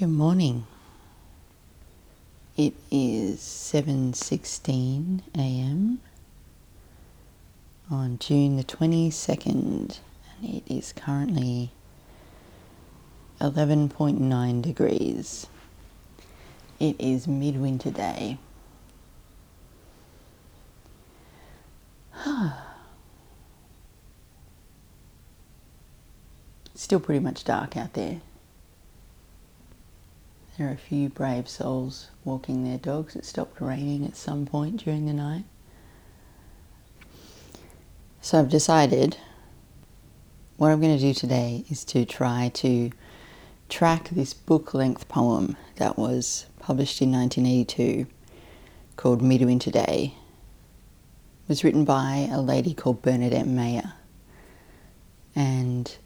Good morning. It is 7:16 a.m. on June the 22nd and it is currently 11.9 degrees. It is midwinter day. Still pretty much dark out there. There are a few brave souls walking their dogs. It stopped raining at some point during the night. So I've decided what I'm going to do today is to try to track this book length poem that was published in 1982 called Midwinter Day. It was written by a lady called Bernadette Mayer. And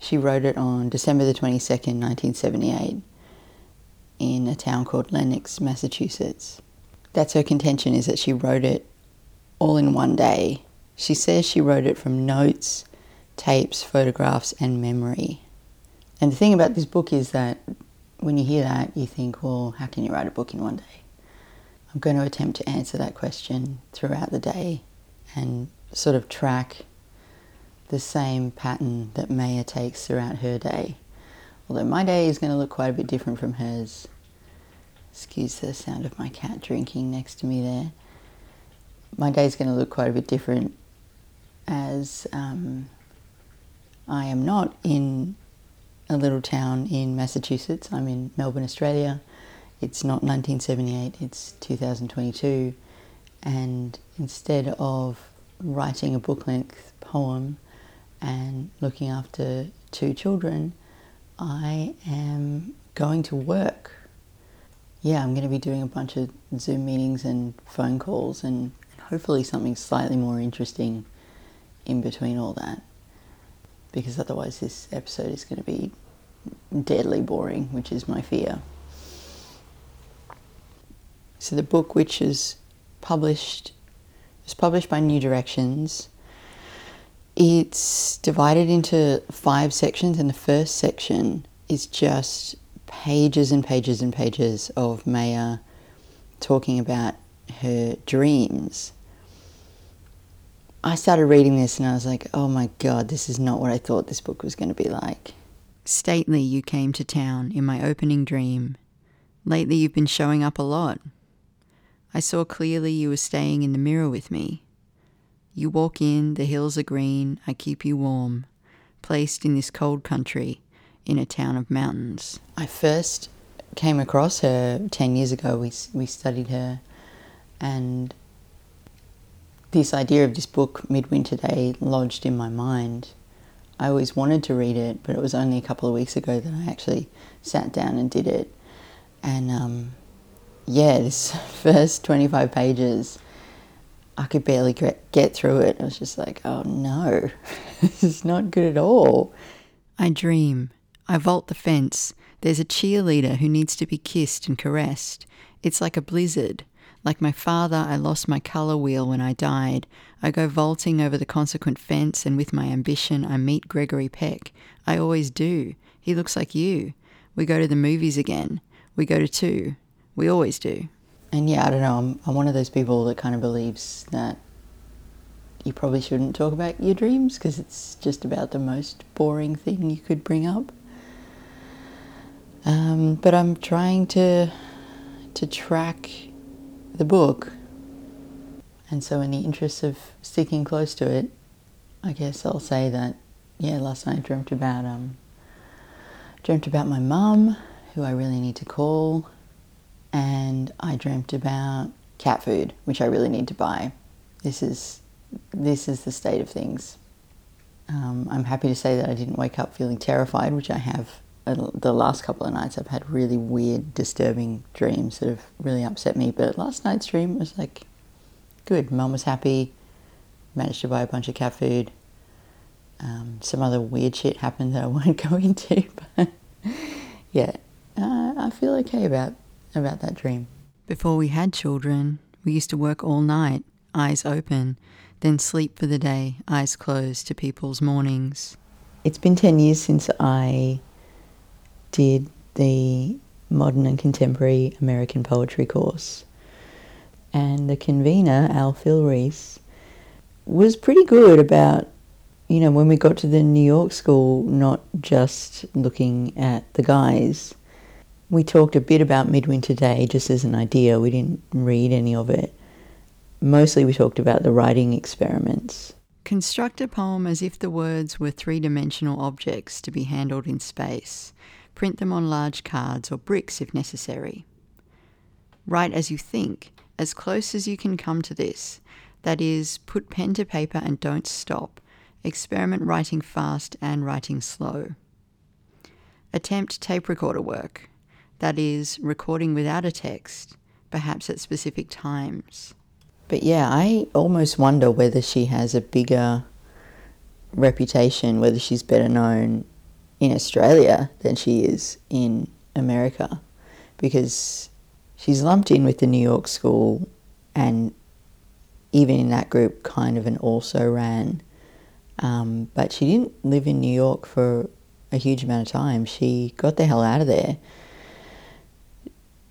she wrote it on December the 22nd, 1978 in a town called Lenox, Massachusetts. That's her contention is that she wrote it all in one day. She says she wrote it from notes, tapes, photographs, and memory. And the thing about this book is that when you hear that, you think, well, how can you write a book in one day? I'm going to attempt to answer that question throughout the day and sort of track the same pattern that Mayer takes throughout her day. Although my day is going to look quite a bit different from hers. Excuse the sound of my cat drinking next to me there. My day is going to look quite a bit different as um, I am not in a little town in Massachusetts. I'm in Melbourne, Australia. It's not 1978, it's 2022. And instead of writing a book length poem and looking after two children, I am going to work. Yeah, I'm going to be doing a bunch of Zoom meetings and phone calls and hopefully something slightly more interesting in between all that. Because otherwise, this episode is going to be deadly boring, which is my fear. So, the book, which is published, was published by New Directions it's divided into five sections, and the first section is just pages and pages and pages of Mayer talking about her dreams. I started reading this and I was like, oh my god, this is not what I thought this book was going to be like. Stately, you came to town in my opening dream. Lately, you've been showing up a lot. I saw clearly you were staying in the mirror with me. You walk in, the hills are green, I keep you warm, placed in this cold country, in a town of mountains. I first came across her 10 years ago. We, we studied her, and this idea of this book, Midwinter Day, lodged in my mind. I always wanted to read it, but it was only a couple of weeks ago that I actually sat down and did it. And um, yeah, this first 25 pages I could barely get through it. I was just like, oh no, this is not good at all. I dream. I vault the fence. There's a cheerleader who needs to be kissed and caressed. It's like a blizzard. Like my father, I lost my colour wheel when I died. I go vaulting over the consequent fence, and with my ambition, I meet Gregory Peck. I always do. He looks like you. We go to the movies again. We go to two. We always do and yeah, I don't know. I'm, I'm one of those people that kind of believes that you probably shouldn't talk about your dreams because it's just about the most boring thing you could bring up. Um, but I'm trying to to track the book, and so in the interest of sticking close to it, I guess I'll say that yeah, last night I dreamt about um dreamt about my mum, who I really need to call and I dreamt about cat food, which I really need to buy. This is this is the state of things. Um, I'm happy to say that I didn't wake up feeling terrified, which I have. The last couple of nights, I've had really weird, disturbing dreams that have really upset me. But last night's dream was like good. Mum was happy. Managed to buy a bunch of cat food. Um, some other weird shit happened that I won't go into, but yeah, uh, I feel okay about about that dream. Before we had children, we used to work all night, eyes open, then sleep for the day, eyes closed to people's mornings. It's been 10 years since I did the Modern and Contemporary American Poetry course. And the convener, Al Phil Filreis, was pretty good about, you know, when we got to the New York school, not just looking at the guys. We talked a bit about Midwinter Day just as an idea. We didn't read any of it. Mostly we talked about the writing experiments. Construct a poem as if the words were three dimensional objects to be handled in space. Print them on large cards or bricks if necessary. Write as you think, as close as you can come to this. That is, put pen to paper and don't stop. Experiment writing fast and writing slow. Attempt tape recorder work. That is, recording without a text, perhaps at specific times. But yeah, I almost wonder whether she has a bigger reputation, whether she's better known in Australia than she is in America, because she's lumped in with the New York School, and even in that group, kind of an also ran. Um, but she didn't live in New York for a huge amount of time. She got the hell out of there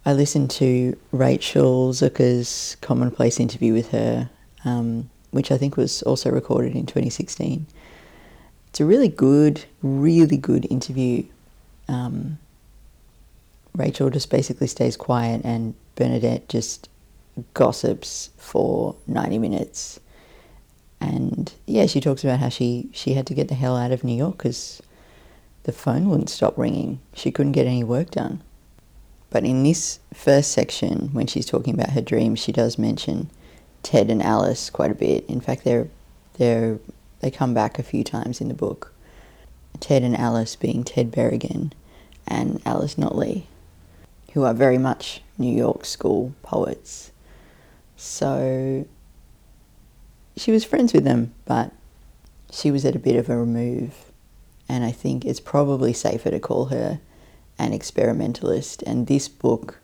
I listened to Rachel Zucker's commonplace interview with her, um, which I think was also recorded in 2016. It's a really good, really good interview. Um, Rachel just basically stays quiet, and Bernadette just gossips for 90 minutes. And yeah, she talks about how she, she had to get the hell out of New York because the phone wouldn't stop ringing. She couldn't get any work done. But in this first section, when she's talking about her dreams, she does mention Ted and Alice quite a bit. In fact, they're, they're, they come back a few times in the book. Ted and Alice being Ted Berrigan and Alice Notley, who are very much New York school poets. So she was friends with them, but she was at a bit of a remove. And I think it's probably safer to call her an experimentalist, and this book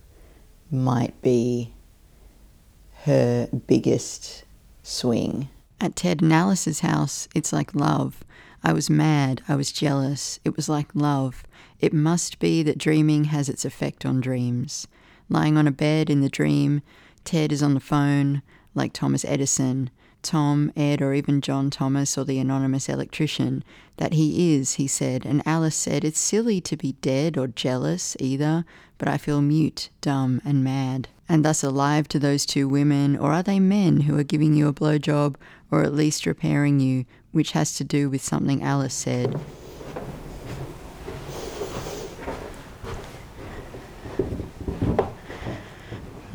might be her biggest swing. At Ted and Alice's house, it's like love. I was mad, I was jealous, it was like love. It must be that dreaming has its effect on dreams. Lying on a bed in the dream, Ted is on the phone, like Thomas Edison, Tom, Ed, or even John Thomas or the anonymous electrician, that he is, he said, and Alice said, It's silly to be dead or jealous either, but I feel mute, dumb, and mad. And thus alive to those two women, or are they men who are giving you a blowjob, or at least repairing you, which has to do with something Alice said?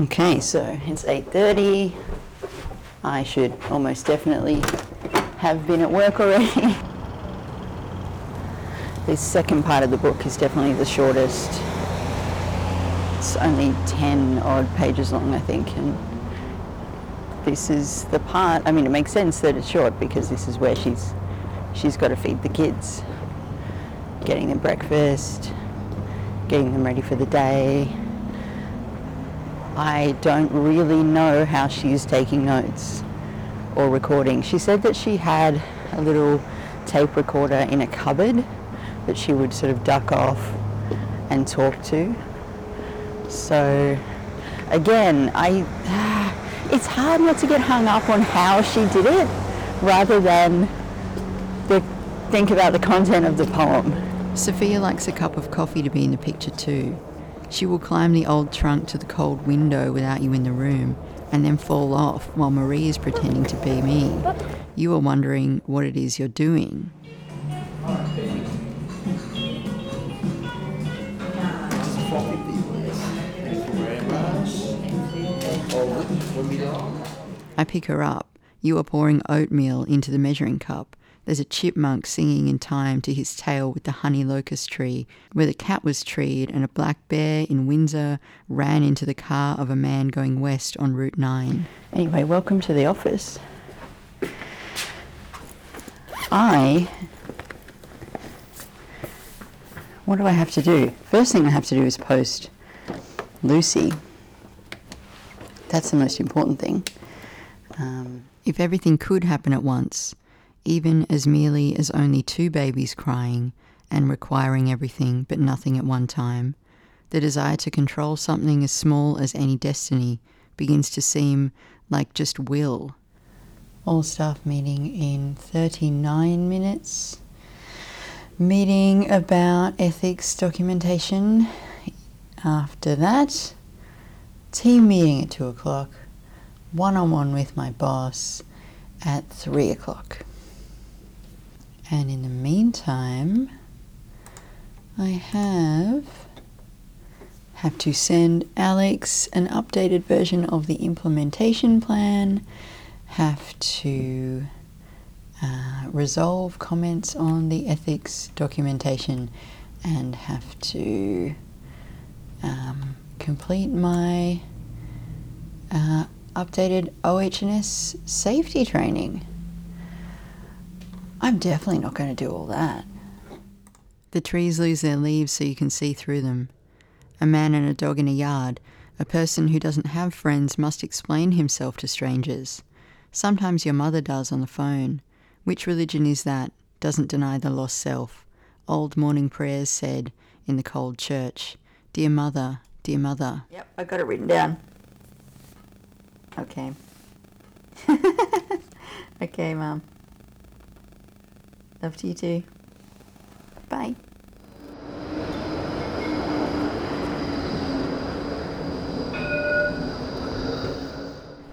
Okay, so it's 8:30. I should almost definitely have been at work already. the second part of the book is definitely the shortest. It's only 10 odd pages long, I think, and this is the part, I mean, it makes sense that it's short because this is where she's, she's got to feed the kids, getting them breakfast, getting them ready for the day, I don't really know how she's taking notes or recording. She said that she had a little tape recorder in a cupboard that she would sort of duck off and talk to. So again, I it's hard not to get hung up on how she did it rather than the, think about the content of the poem. Sophia likes a cup of coffee to be in the picture too. She will climb the old trunk to the cold window without you in the room and then fall off while Marie is pretending to be me. You are wondering what it is you're doing. I pick her up. You are pouring oatmeal into the measuring cup. There's a chipmunk singing in time to his tale with the honey locust tree, where the cat was treed and a black bear in Windsor ran into the car of a man going west on Route 9. Anyway, welcome to the office. I. What do I have to do? First thing I have to do is post Lucy. That's the most important thing. Um, if everything could happen at once, even as merely as only two babies crying and requiring everything but nothing at one time, The desire to control something as small as any destiny begins to seem like just will. All staff meeting in 39 minutes. Meeting about ethics documentation. After that, team meeting at 2 o'clock. One on one with my boss at 3 o'clock. And in the meantime, I have have to send Alex an updated version of the implementation plan, have to uh, resolve comments on the ethics documentation, and have to um, complete my uh, updated OHS safety training. I'm definitely not going to do all that. The trees lose their leaves so you can see through them a man and a dog in a yard, a person who doesn't have friends must explain himself to strangers. Sometimes your mother does on the phone. Which religion is that? Doesn't deny the lost self. Old morning prayers said in the cold church, Dear mother, dear mother. Yep, I got it written down. Okay. okay, Mum. Love to you too. Bye.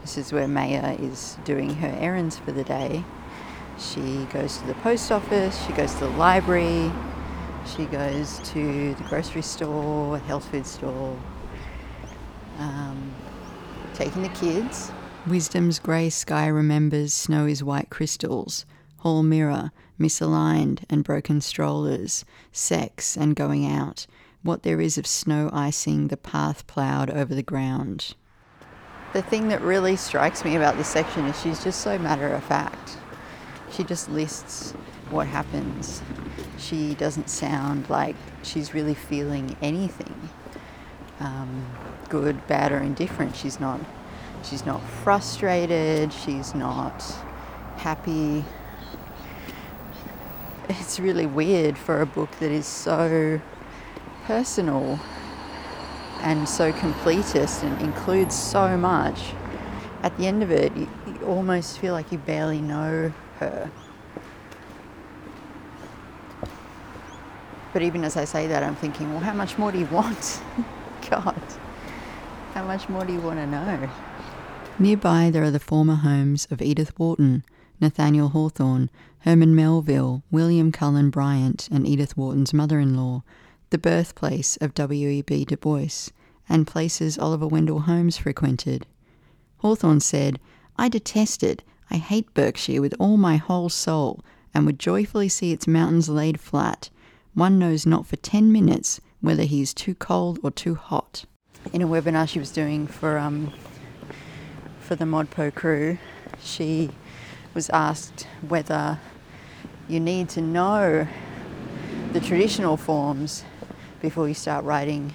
This is where Mayer is doing her errands for the day. She goes to the post office, she goes to the library, she goes to the grocery store, health food store, um, taking the kids. Wisdom's grey sky remembers snow is white crystals, hall mirror, misaligned and broken strollers, sex and going out, what there is of snow icing the path ploughed over the ground. The thing that really strikes me about this section is she's just so matter of fact. She just lists what happens. She doesn't sound like she's really feeling anything, um, good, bad, or indifferent. She's not. She's not frustrated. She's not happy. It's really weird for a book that is so personal and so completist and includes so much, at the end of it, you, you almost feel like you barely know her. But even as I say that, I'm thinking, well, how much more do you want? God, how much more do you want to know? Nearby, there are the former homes of Edith Wharton, Nathaniel Hawthorne, Herman Melville, William Cullen Bryant, and Edith Wharton's mother in law, the birthplace of W.E.B. Du Bois, and places Oliver Wendell Holmes frequented. Hawthorne said, I detest it. I hate Berkshire with all my whole soul, and would joyfully see its mountains laid flat. One knows not for ten minutes whether he is too cold or too hot. In a webinar she was doing for um, for the Modpo crew, she was asked whether you need to know the traditional forms before you start writing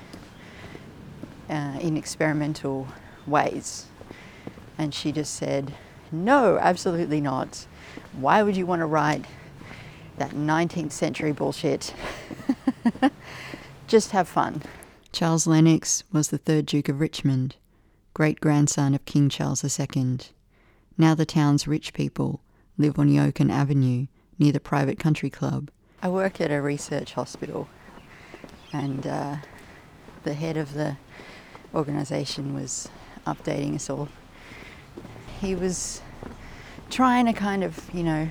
uh, in experimental ways. And she just said, No, absolutely not. Why would you want to write that 19th century bullshit? just have fun. Charles Lennox was the third Duke of Richmond, great grandson of King Charles II. Now the town's rich people live on Yokun Avenue near the private country club. I work at a research hospital and uh, the head of the organisation was updating us all. He was trying to kind of, you know,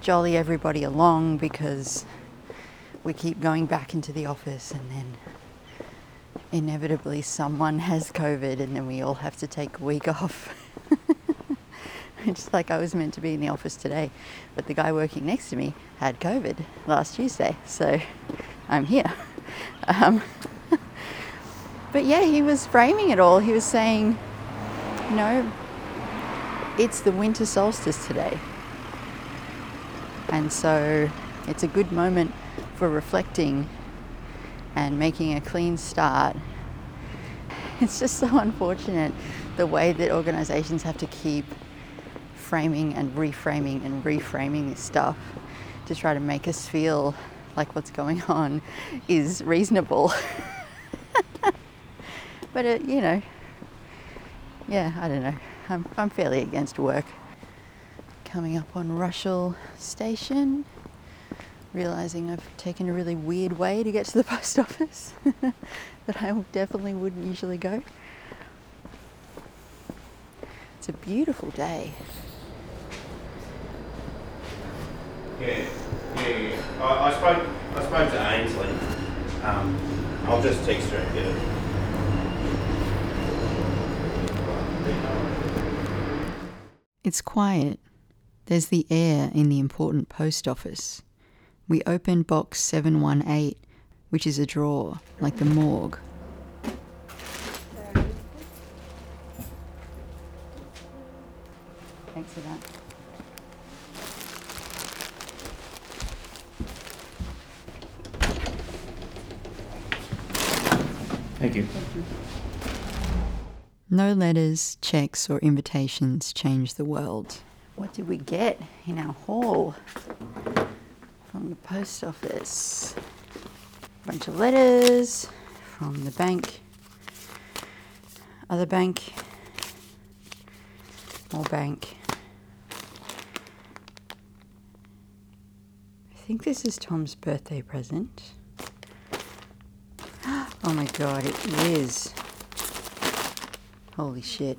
jolly everybody along because we keep going back into the office and then inevitably someone has COVID and then we all have to take a week off. it's like I was meant to be in the office today, but the guy working next to me had COVID last Tuesday, so I'm here. Um, but yeah, he was framing it all. He was saying, you know, it's the winter solstice today. And so it's a good moment for reflecting and making a clean start. It's just so unfortunate the way that organizations have to keep framing and reframing and reframing this stuff to try to make us feel like what's going on is reasonable. but it, you know, yeah, I don't know. I'm, I'm fairly against work. Coming up on Rushall Station, realizing I've taken a really weird way to get to the post office that I definitely wouldn't usually go. It's a beautiful day. Yeah, yeah, yeah. I, I spoke, I spoke to Ainsley. Um, I'll just text her and get it. It's quiet. There's the air in the important post office. We open box 718, which is a drawer, like the morgue. Thanks for that. Thank you. No letters, checks, or invitations change the world. What did we get in our haul from the post office? A bunch of letters from the bank, other bank, more bank. I think this is Tom's birthday present. Oh my god, it is. Holy shit.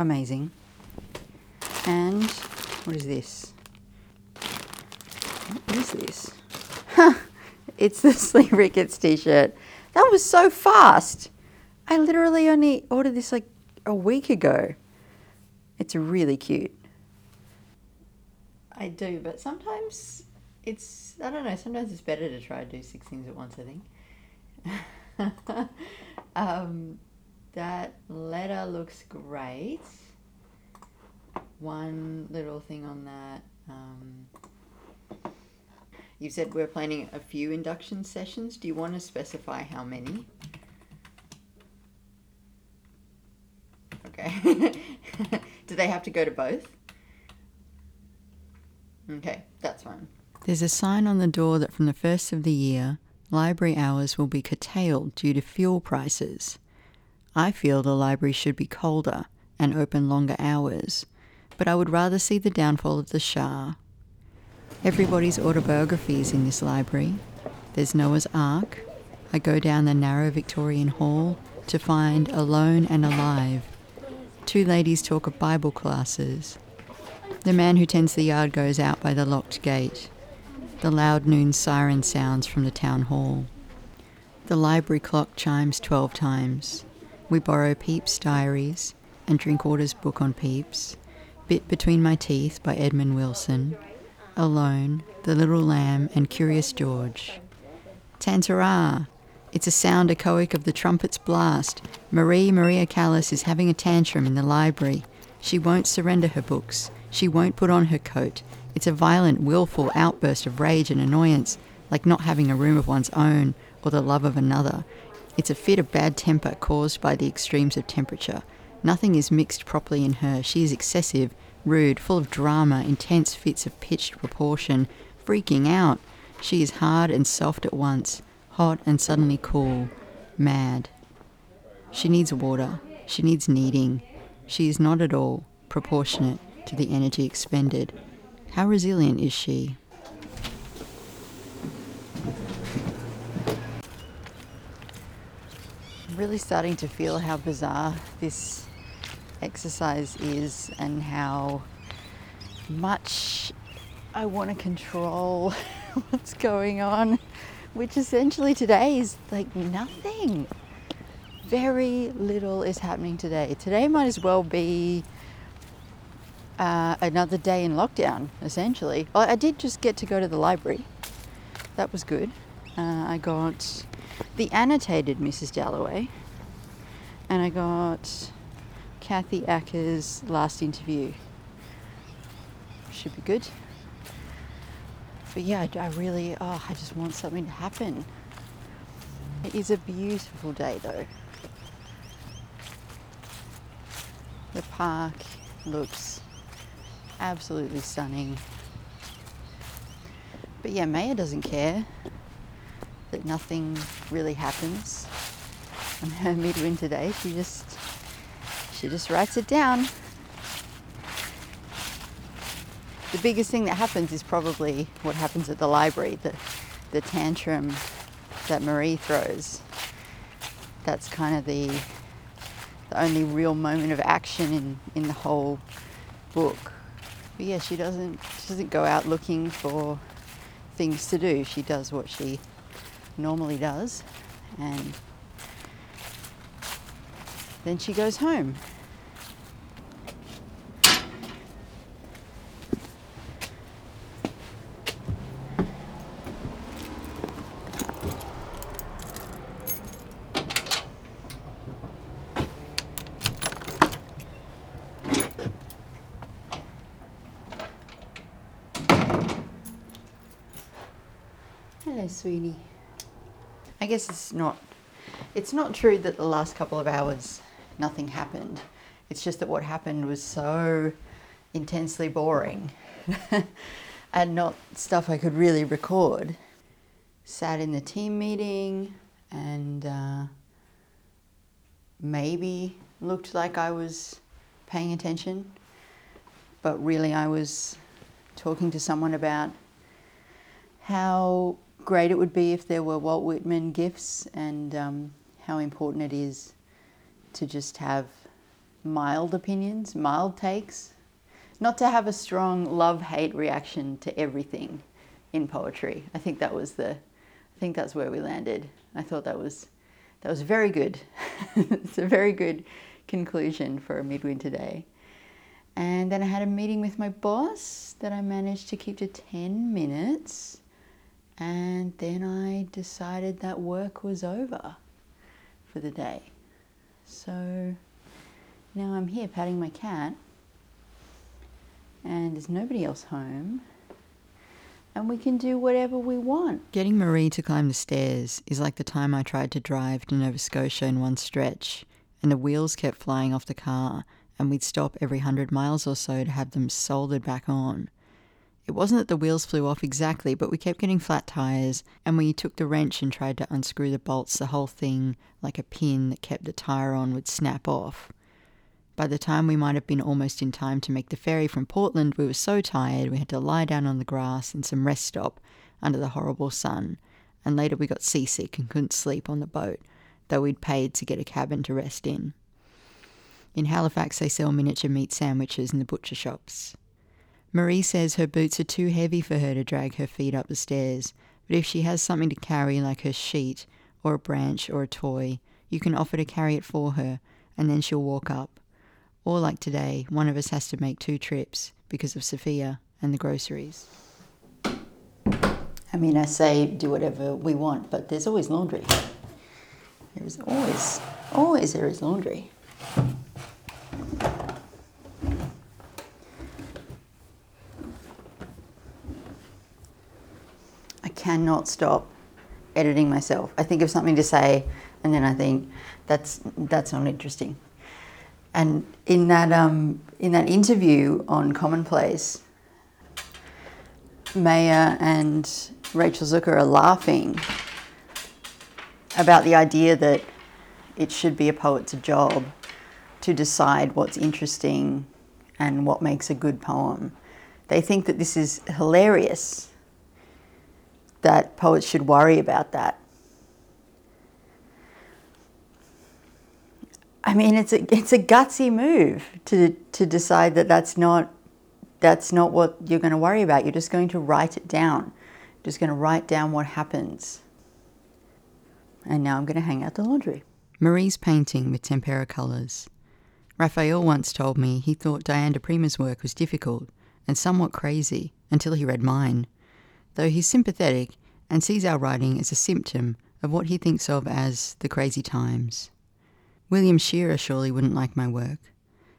Amazing. And what is this? What is this? it's the Sleep Rickets t shirt. That was so fast. I literally only ordered this like a week ago. It's really cute. I do, but sometimes it's, I don't know, sometimes it's better to try to do six things at once, I think. um, that letter looks great. One little thing on that. Um, you said we're planning a few induction sessions. Do you want to specify how many? Okay. Do they have to go to both? Okay, that's fine. There's a sign on the door that from the first of the year, library hours will be curtailed due to fuel prices. I feel the library should be colder and open longer hours, but I would rather see the downfall of the Shah. Everybody's autobiography is in this library. There's Noah's Ark. I go down the narrow Victorian hall to find Alone and Alive. Two ladies talk of Bible classes. The man who tends the yard goes out by the locked gate. The loud noon siren sounds from the town hall. The library clock chimes 12 times. We borrow Pepys' diaries and Drinkwater's book on Pepys. Bit Between My Teeth by Edmund Wilson. Alone, The Little Lamb, and Curious George. Tantara! It's a sound echoic of the trumpet's blast. Marie Maria Callas is having a tantrum in the library. She won't surrender her books. She won't put on her coat. It's a violent, willful outburst of rage and annoyance, like not having a room of one's own or the love of another. It's a fit of bad temper caused by the extremes of temperature. Nothing is mixed properly in her. She is excessive, rude, full of drama, intense fits of pitched proportion, freaking out. She is hard and soft at once, hot and suddenly cool, mad. She needs water. She needs kneading. She is not at all proportionate to the energy expended. How resilient is she? Really starting to feel how bizarre this exercise is and how much I want to control what's going on, which essentially today is like nothing. Very little is happening today. Today might as well be uh, another day in lockdown, essentially. I did just get to go to the library. That was good. Uh, I got the annotated Mrs. Dalloway, and I got Kathy Acker's last interview. Should be good. But yeah, I, I really, oh, I just want something to happen. It is a beautiful day though. The park looks absolutely stunning. But yeah, Mayer doesn't care that nothing really happens on her midwinter day. She just she just writes it down. The biggest thing that happens is probably what happens at the library, the the tantrum that Marie throws. That's kind of the the only real moment of action in, in the whole book. But yeah, she doesn't she doesn't go out looking for things to do. She does what she normally does and then she goes home. Hello, sweetie. I guess it's not it's not true that the last couple of hours nothing happened. It's just that what happened was so intensely boring and not stuff I could really record. Sat in the team meeting and uh, maybe looked like I was paying attention, but really I was talking to someone about how great it would be if there were Walt Whitman gifts and um, how important it is to just have mild opinions, mild takes, not to have a strong love hate reaction to everything in poetry. I think that was the I think that's where we landed. I thought that was that was very good. it's a very good conclusion for a midwinter day. And then I had a meeting with my boss that I managed to keep to 10 minutes. And then I decided that work was over for the day. So now I'm here patting my cat, and there's nobody else home, and we can do whatever we want. Getting Marie to climb the stairs is like the time I tried to drive to Nova Scotia in one stretch, and the wheels kept flying off the car, and we'd stop every hundred miles or so to have them soldered back on. It wasn't that the wheels flew off exactly, but we kept getting flat tires, and you took the wrench and tried to unscrew the bolts, the whole thing, like a pin that kept the tire on, would snap off. By the time we might have been almost in time to make the ferry from Portland, we were so tired we had to lie down on the grass in some rest stop under the horrible sun, and later we got seasick and couldn't sleep on the boat, though we'd paid to get a cabin to rest in. In Halifax, they sell miniature meat sandwiches in the butcher shops. Marie says her boots are too heavy for her to drag her feet up the stairs, but if she has something to carry, like her sheet, or a branch, or a toy, you can offer to carry it for her, and then she'll walk up. Or, like today, one of us has to make two trips because of Sophia and the groceries. I mean, I say do whatever we want, but there's always laundry. There's always, always there is laundry. I cannot stop editing myself. I think of something to say, and then I think that's that's not interesting. And in that um, in that interview on Commonplace, Mayer and Rachel Zucker are laughing about the idea that it should be a poet's job to decide what's interesting and what makes a good poem. They think that this is hilarious, that poets should worry about that. I mean, it's a, it's a gutsy move to, to decide that that's not, that's not what you're going to worry about. You're just going to write it down. You're Just going to write down what happens. And now I'm going to hang out the laundry. Marie's painting with tempera colours. Raphael once told me he thought Diane di Prima's work was difficult and somewhat crazy until he read mine, though he's sympathetic and sees our writing as a symptom of what he thinks of as the crazy times. William Shirer surely wouldn't like my work.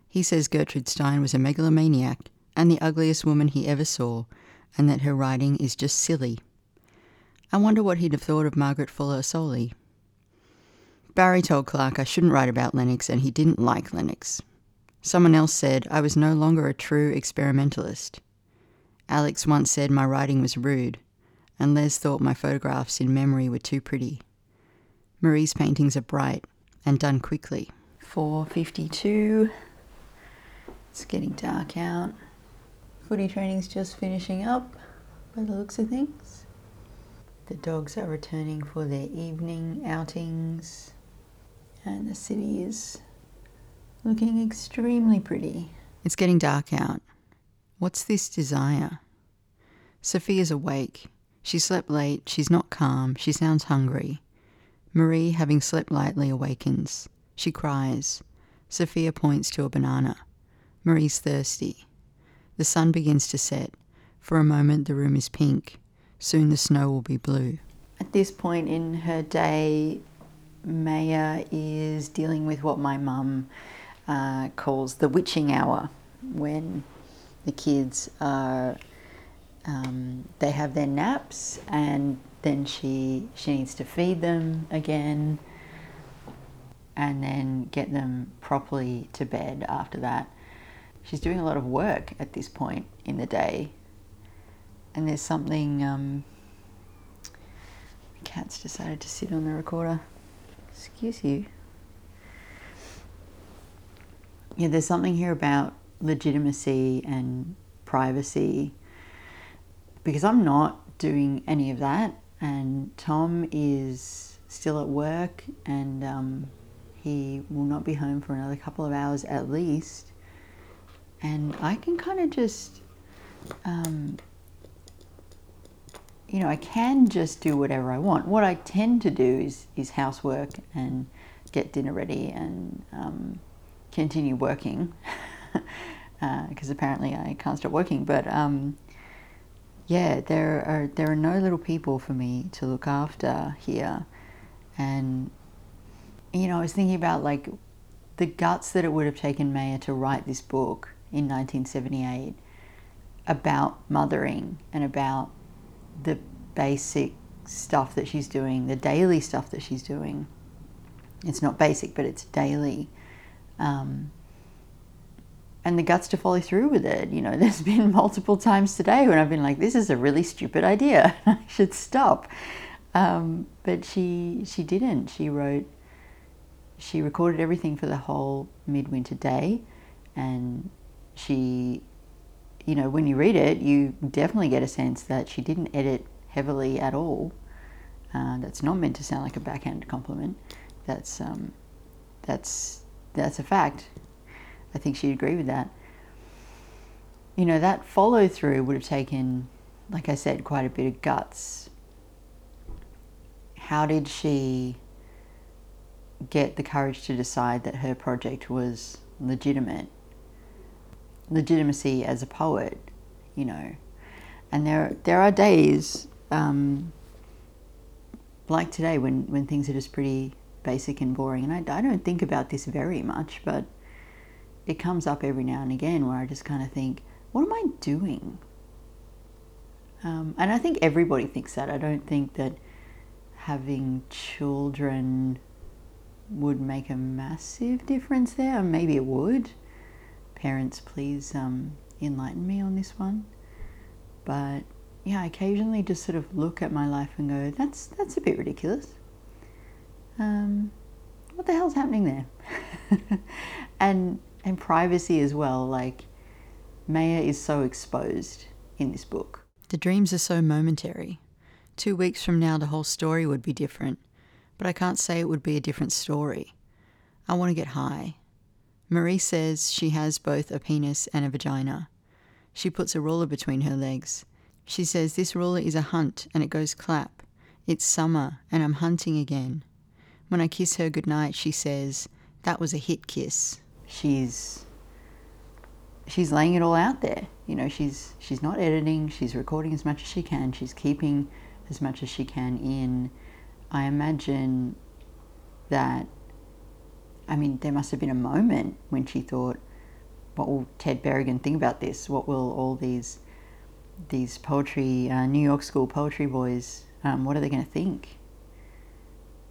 He says Gertrude Stein was a megalomaniac and the ugliest woman he ever saw, and that her writing is just silly. I wonder what he'd have thought of Margaret Fuller Ossoli. Barry told Clark I shouldn't write about Lenox, and he didn't like Lenox. Someone else said I was no longer a true experimentalist. Alex once said my writing was rude, and Les thought my photographs in memory were too pretty. Marie's paintings are bright and done quickly. 4.52. It's getting dark out. Footy training's just finishing up by the looks of things. The dogs are returning for their evening outings, and the city is looking extremely pretty. It's getting dark out. What's this desire? Sophia's awake. She slept late, she's not calm, she sounds hungry. Marie, having slept lightly, awakens. She cries. Sophia points to a banana. Marie's thirsty. The sun begins to set. For a moment, the room is pink. Soon the snow will be blue. At this point in her day, Mayer is dealing with what my mum uh, calls the witching hour, when the kids are um, they have their naps and then she she needs to feed them again and then get them properly to bed after that. She's doing a lot of work at this point in the day, and there's something. Um, the cat's decided to sit on the recorder. Excuse you. Yeah, there's something here about legitimacy and privacy because I'm not doing any of that, and Tom is still at work and um, he will not be home for another couple of hours at least. And I can kind of just, um, you know, I can just do whatever I want. What I tend to do is, is housework and get dinner ready and um, continue working because uh, apparently I can't stop working. But um, yeah, there are there are no little people for me to look after here, and you know, I was thinking about like the guts that it would have taken Mayer to write this book in 1978 about mothering and about the basic stuff that she's doing, the daily stuff that she's doing. It's not basic, but it's daily. Um, and the guts to follow through with it. You know, there's been multiple times today when I've been like, this is a really stupid idea. I should stop. Um, but she she didn't. She wrote she recorded everything for the whole midwinter day and she you know when you read it you definitely get a sense that she didn't edit heavily at all uh, that's not meant to sound like a backhanded compliment that's um, that's that's a fact I think she'd agree with that you know that follow through would have taken like I said quite a bit of guts how did she get the courage to decide that her project was legitimate. Legitimacy as a poet, you know. And there, there are days um, like today when, when things are just pretty basic and boring. And I, I don't think about this very much, but it comes up every now and again where I just kind of think, what am I doing? Um, and I think everybody thinks that. I don't think that having children would make a massive difference there. Maybe it would. Parents, please um, enlighten me on this one. But yeah, I occasionally just sort of look at my life and go, that's that's a bit ridiculous. Um, what the hell's happening there? and and privacy as well. Like Mayer is so exposed in this book. The dreams are so momentary. Two weeks from now, the whole story would be different but I can't say it would be a different story. I want to get high. Marie says she has both a penis and a vagina. She puts a ruler between her legs. She says this ruler is a hunt and it goes clap. It's summer and I'm hunting again. When I kiss her goodnight, she says, that was a hit kiss. She's she's laying it all out there. You know, she's she's not editing, she's recording as much as she can, she's keeping as much as she can in I imagine that, I mean, there must have been a moment when she thought, what will Ted Berrigan think about this? What will all these these poetry, uh, New York School poetry boys, um, what are they going to think?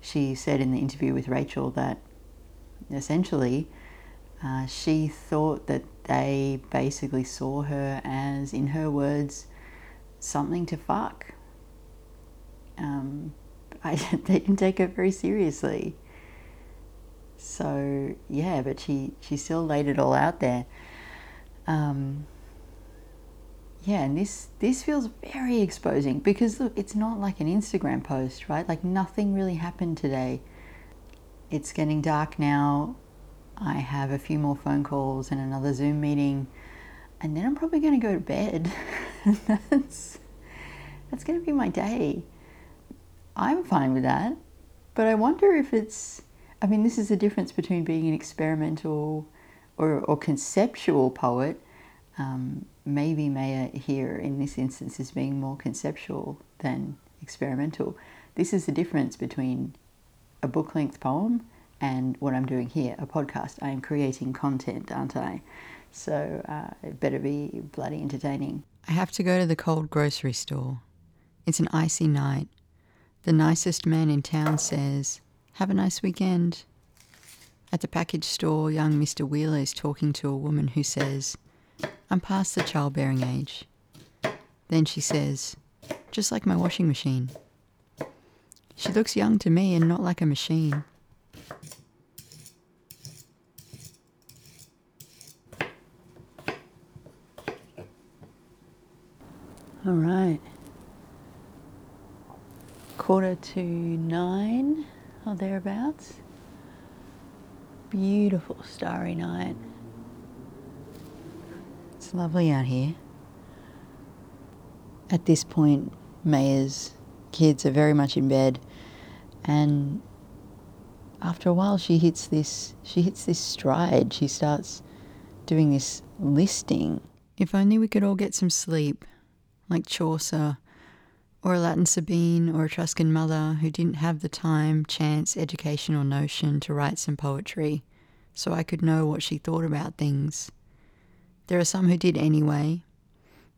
She said in the interview with Rachel that essentially uh, she thought that they basically saw her as, in her words, something to fuck um, I, they didn't take her very seriously. So yeah, but she she still laid it all out there. Um, yeah, and this this feels very exposing because look, it's not like an Instagram post, right? Like nothing really happened today. It's getting dark now. I have a few more phone calls and another Zoom meeting, and then I'm probably going to go to bed. that's that's going to be my day. I'm fine with that, but I wonder if it's. I mean, this is the difference between being an experimental or, or conceptual poet um, maybe Maya here in this instance is being more conceptual than experimental. This is the difference between a book length poem and what I'm doing here, a podcast. I am creating content, aren't I? So uh, it better be bloody entertaining. I have to go to the cold grocery store. It's an icy night. The nicest man in town says, Have a nice weekend. At the package store, young Mr. Wheeler is talking to a woman who says, I'm past the childbearing age. Then she says, just like my washing machine. She looks young to me and not like a machine. All right. Quarter to nine or thereabouts. Beautiful starry night. It's lovely out here. At this point, Maya's kids are very much in bed, and after a while, she hits this. She hits this stride. She starts doing this listing. If only we could all get some sleep, like Chaucer, or a Latin Sabine, or Etruscan mother who didn't have the time, chance, education, or notion to write some poetry, so I could know what she thought about things. There are some who did anyway.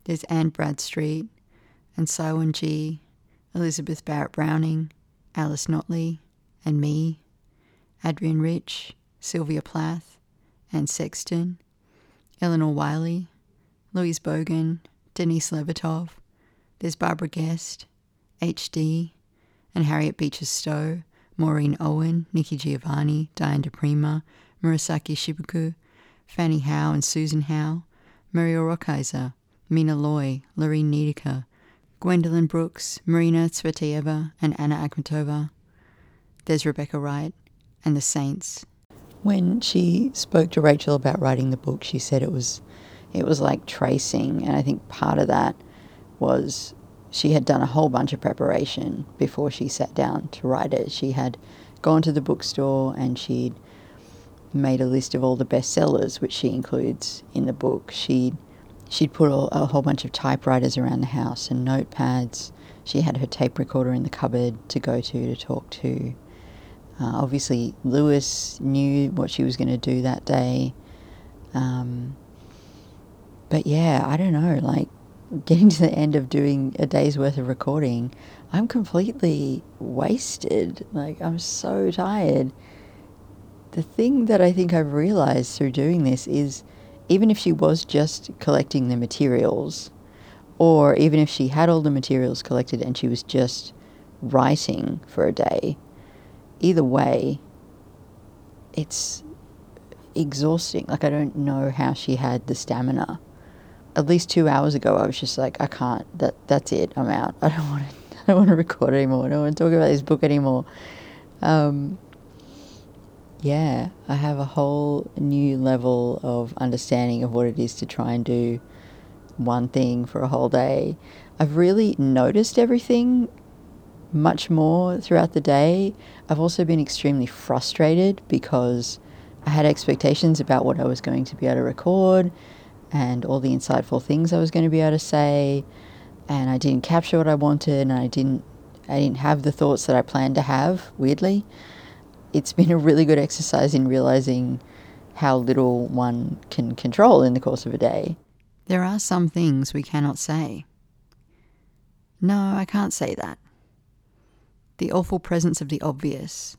There's Anne Bradstreet and Cy G, Elizabeth Barrett Browning, Alice Notley, and me, Adrienne Rich, Sylvia Plath, Anne Sexton, Elinor Wylie, Louise Bogan, Denise Levertov. There's Barbara Guest, H.D., and Harriet Beecher Stowe, Maureen Owen, Nikki Giovanni, Diane di Prima, Murasaki Shikibu, Fanny Howe and Susan Howe, Muriel Rukeyser, Mina Loy, Lorine Niedecker, Gwendolyn Brooks, Marina Tsvetaeva, and Anna Akhmatova. There's Rebecca Wright and the Saints. When she spoke to Rachel about writing the book, she said it was it was like tracing, and I think part of that was she had done a whole bunch of preparation before she sat down to write it. She had gone to the bookstore and she'd made a list of all the bestsellers, which she includes in the book. She'd she'd put a, a whole bunch of typewriters around the house and notepads. She had her tape recorder in the cupboard to go to to talk to. Uh, obviously, Lewis knew what she was going to do that day. Um, but yeah, I don't know. Like getting to the end of doing a day's worth of recording, I'm completely wasted. Like I'm so tired the thing that I think I've realized through doing this is even if she was just collecting the materials, or even if she had all the materials collected and she was just writing for a day, either way, it's exhausting. Like, I don't know how she had the stamina. At least two hours ago, I was just like, I can't. That that's it. I'm out. I don't want to. I don't want to record anymore. I don't want to talk about this book anymore. Um, yeah, I have a whole new level of understanding of what it is to try and do one thing for a whole day. I've really noticed everything much more throughout the day. I've also been extremely frustrated because I had expectations about what I was going to be able to record and all the insightful things I was going to be able to say and I didn't capture what I wanted and I didn't I didn't have the thoughts that I planned to have weirdly it's been a really good exercise in realizing how little one can control in the course of a day. There are some things we cannot say. No, I can't say that. The awful presence of the obvious.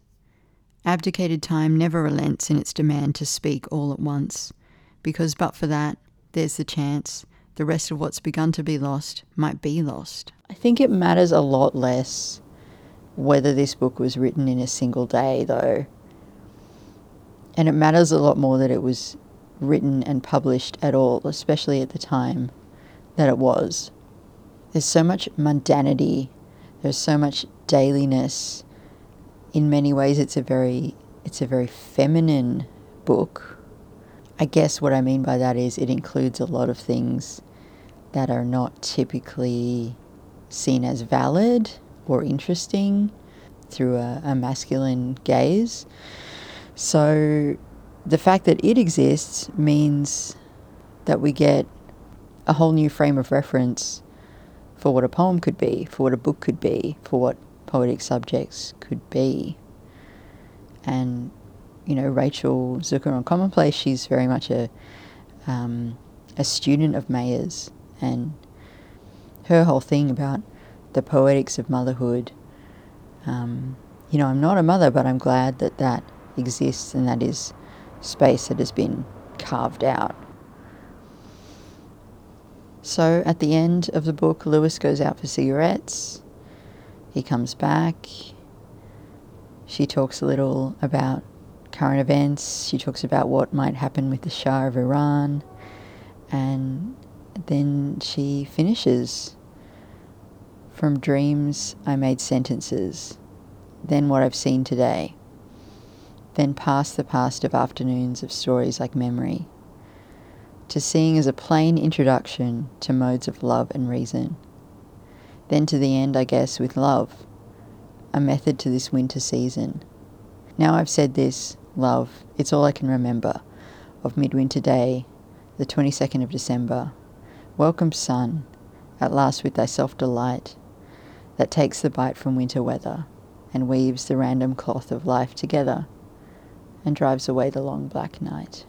Abdicated time never relents in its demand to speak all at once, because but for that, there's the chance the rest of what's begun to be lost might be lost. I think it matters a lot less whether this book was written in a single day, though. And it matters a lot more that it was written and published at all, especially at the time that it was. There's so much mundanity, there's so much dailiness. In many ways, it's a very it's a very feminine book. I guess what I mean by that is it includes a lot of things that are not typically seen as valid or interesting through a, a masculine gaze. So the fact that it exists means that we get a whole new frame of reference for what a poem could be, for what a book could be, for what poetic subjects could be. And, you know, Rachel Zucker on Commonplace, she's very much a, um, a student of Mayer's and her whole thing about the poetics of motherhood. Um, you know, I'm not a mother, but I'm glad that that exists and that is space that has been carved out. So at the end of the book, Lewis goes out for cigarettes. He comes back. She talks a little about current events. She talks about what might happen with the Shah of Iran. And then she finishes. From dreams, I made sentences. Then what I've seen today. Then past the past of afternoons of stories like memory. To seeing as a plain introduction to modes of love and reason. Then to the end, I guess, with love, a method to this winter season. Now I've said this, love, it's all I can remember of midwinter day, the 22nd of December. Welcome, sun, at last with thy soft delight that takes the bite from winter weather and weaves the random cloth of life together and drives away the long black night.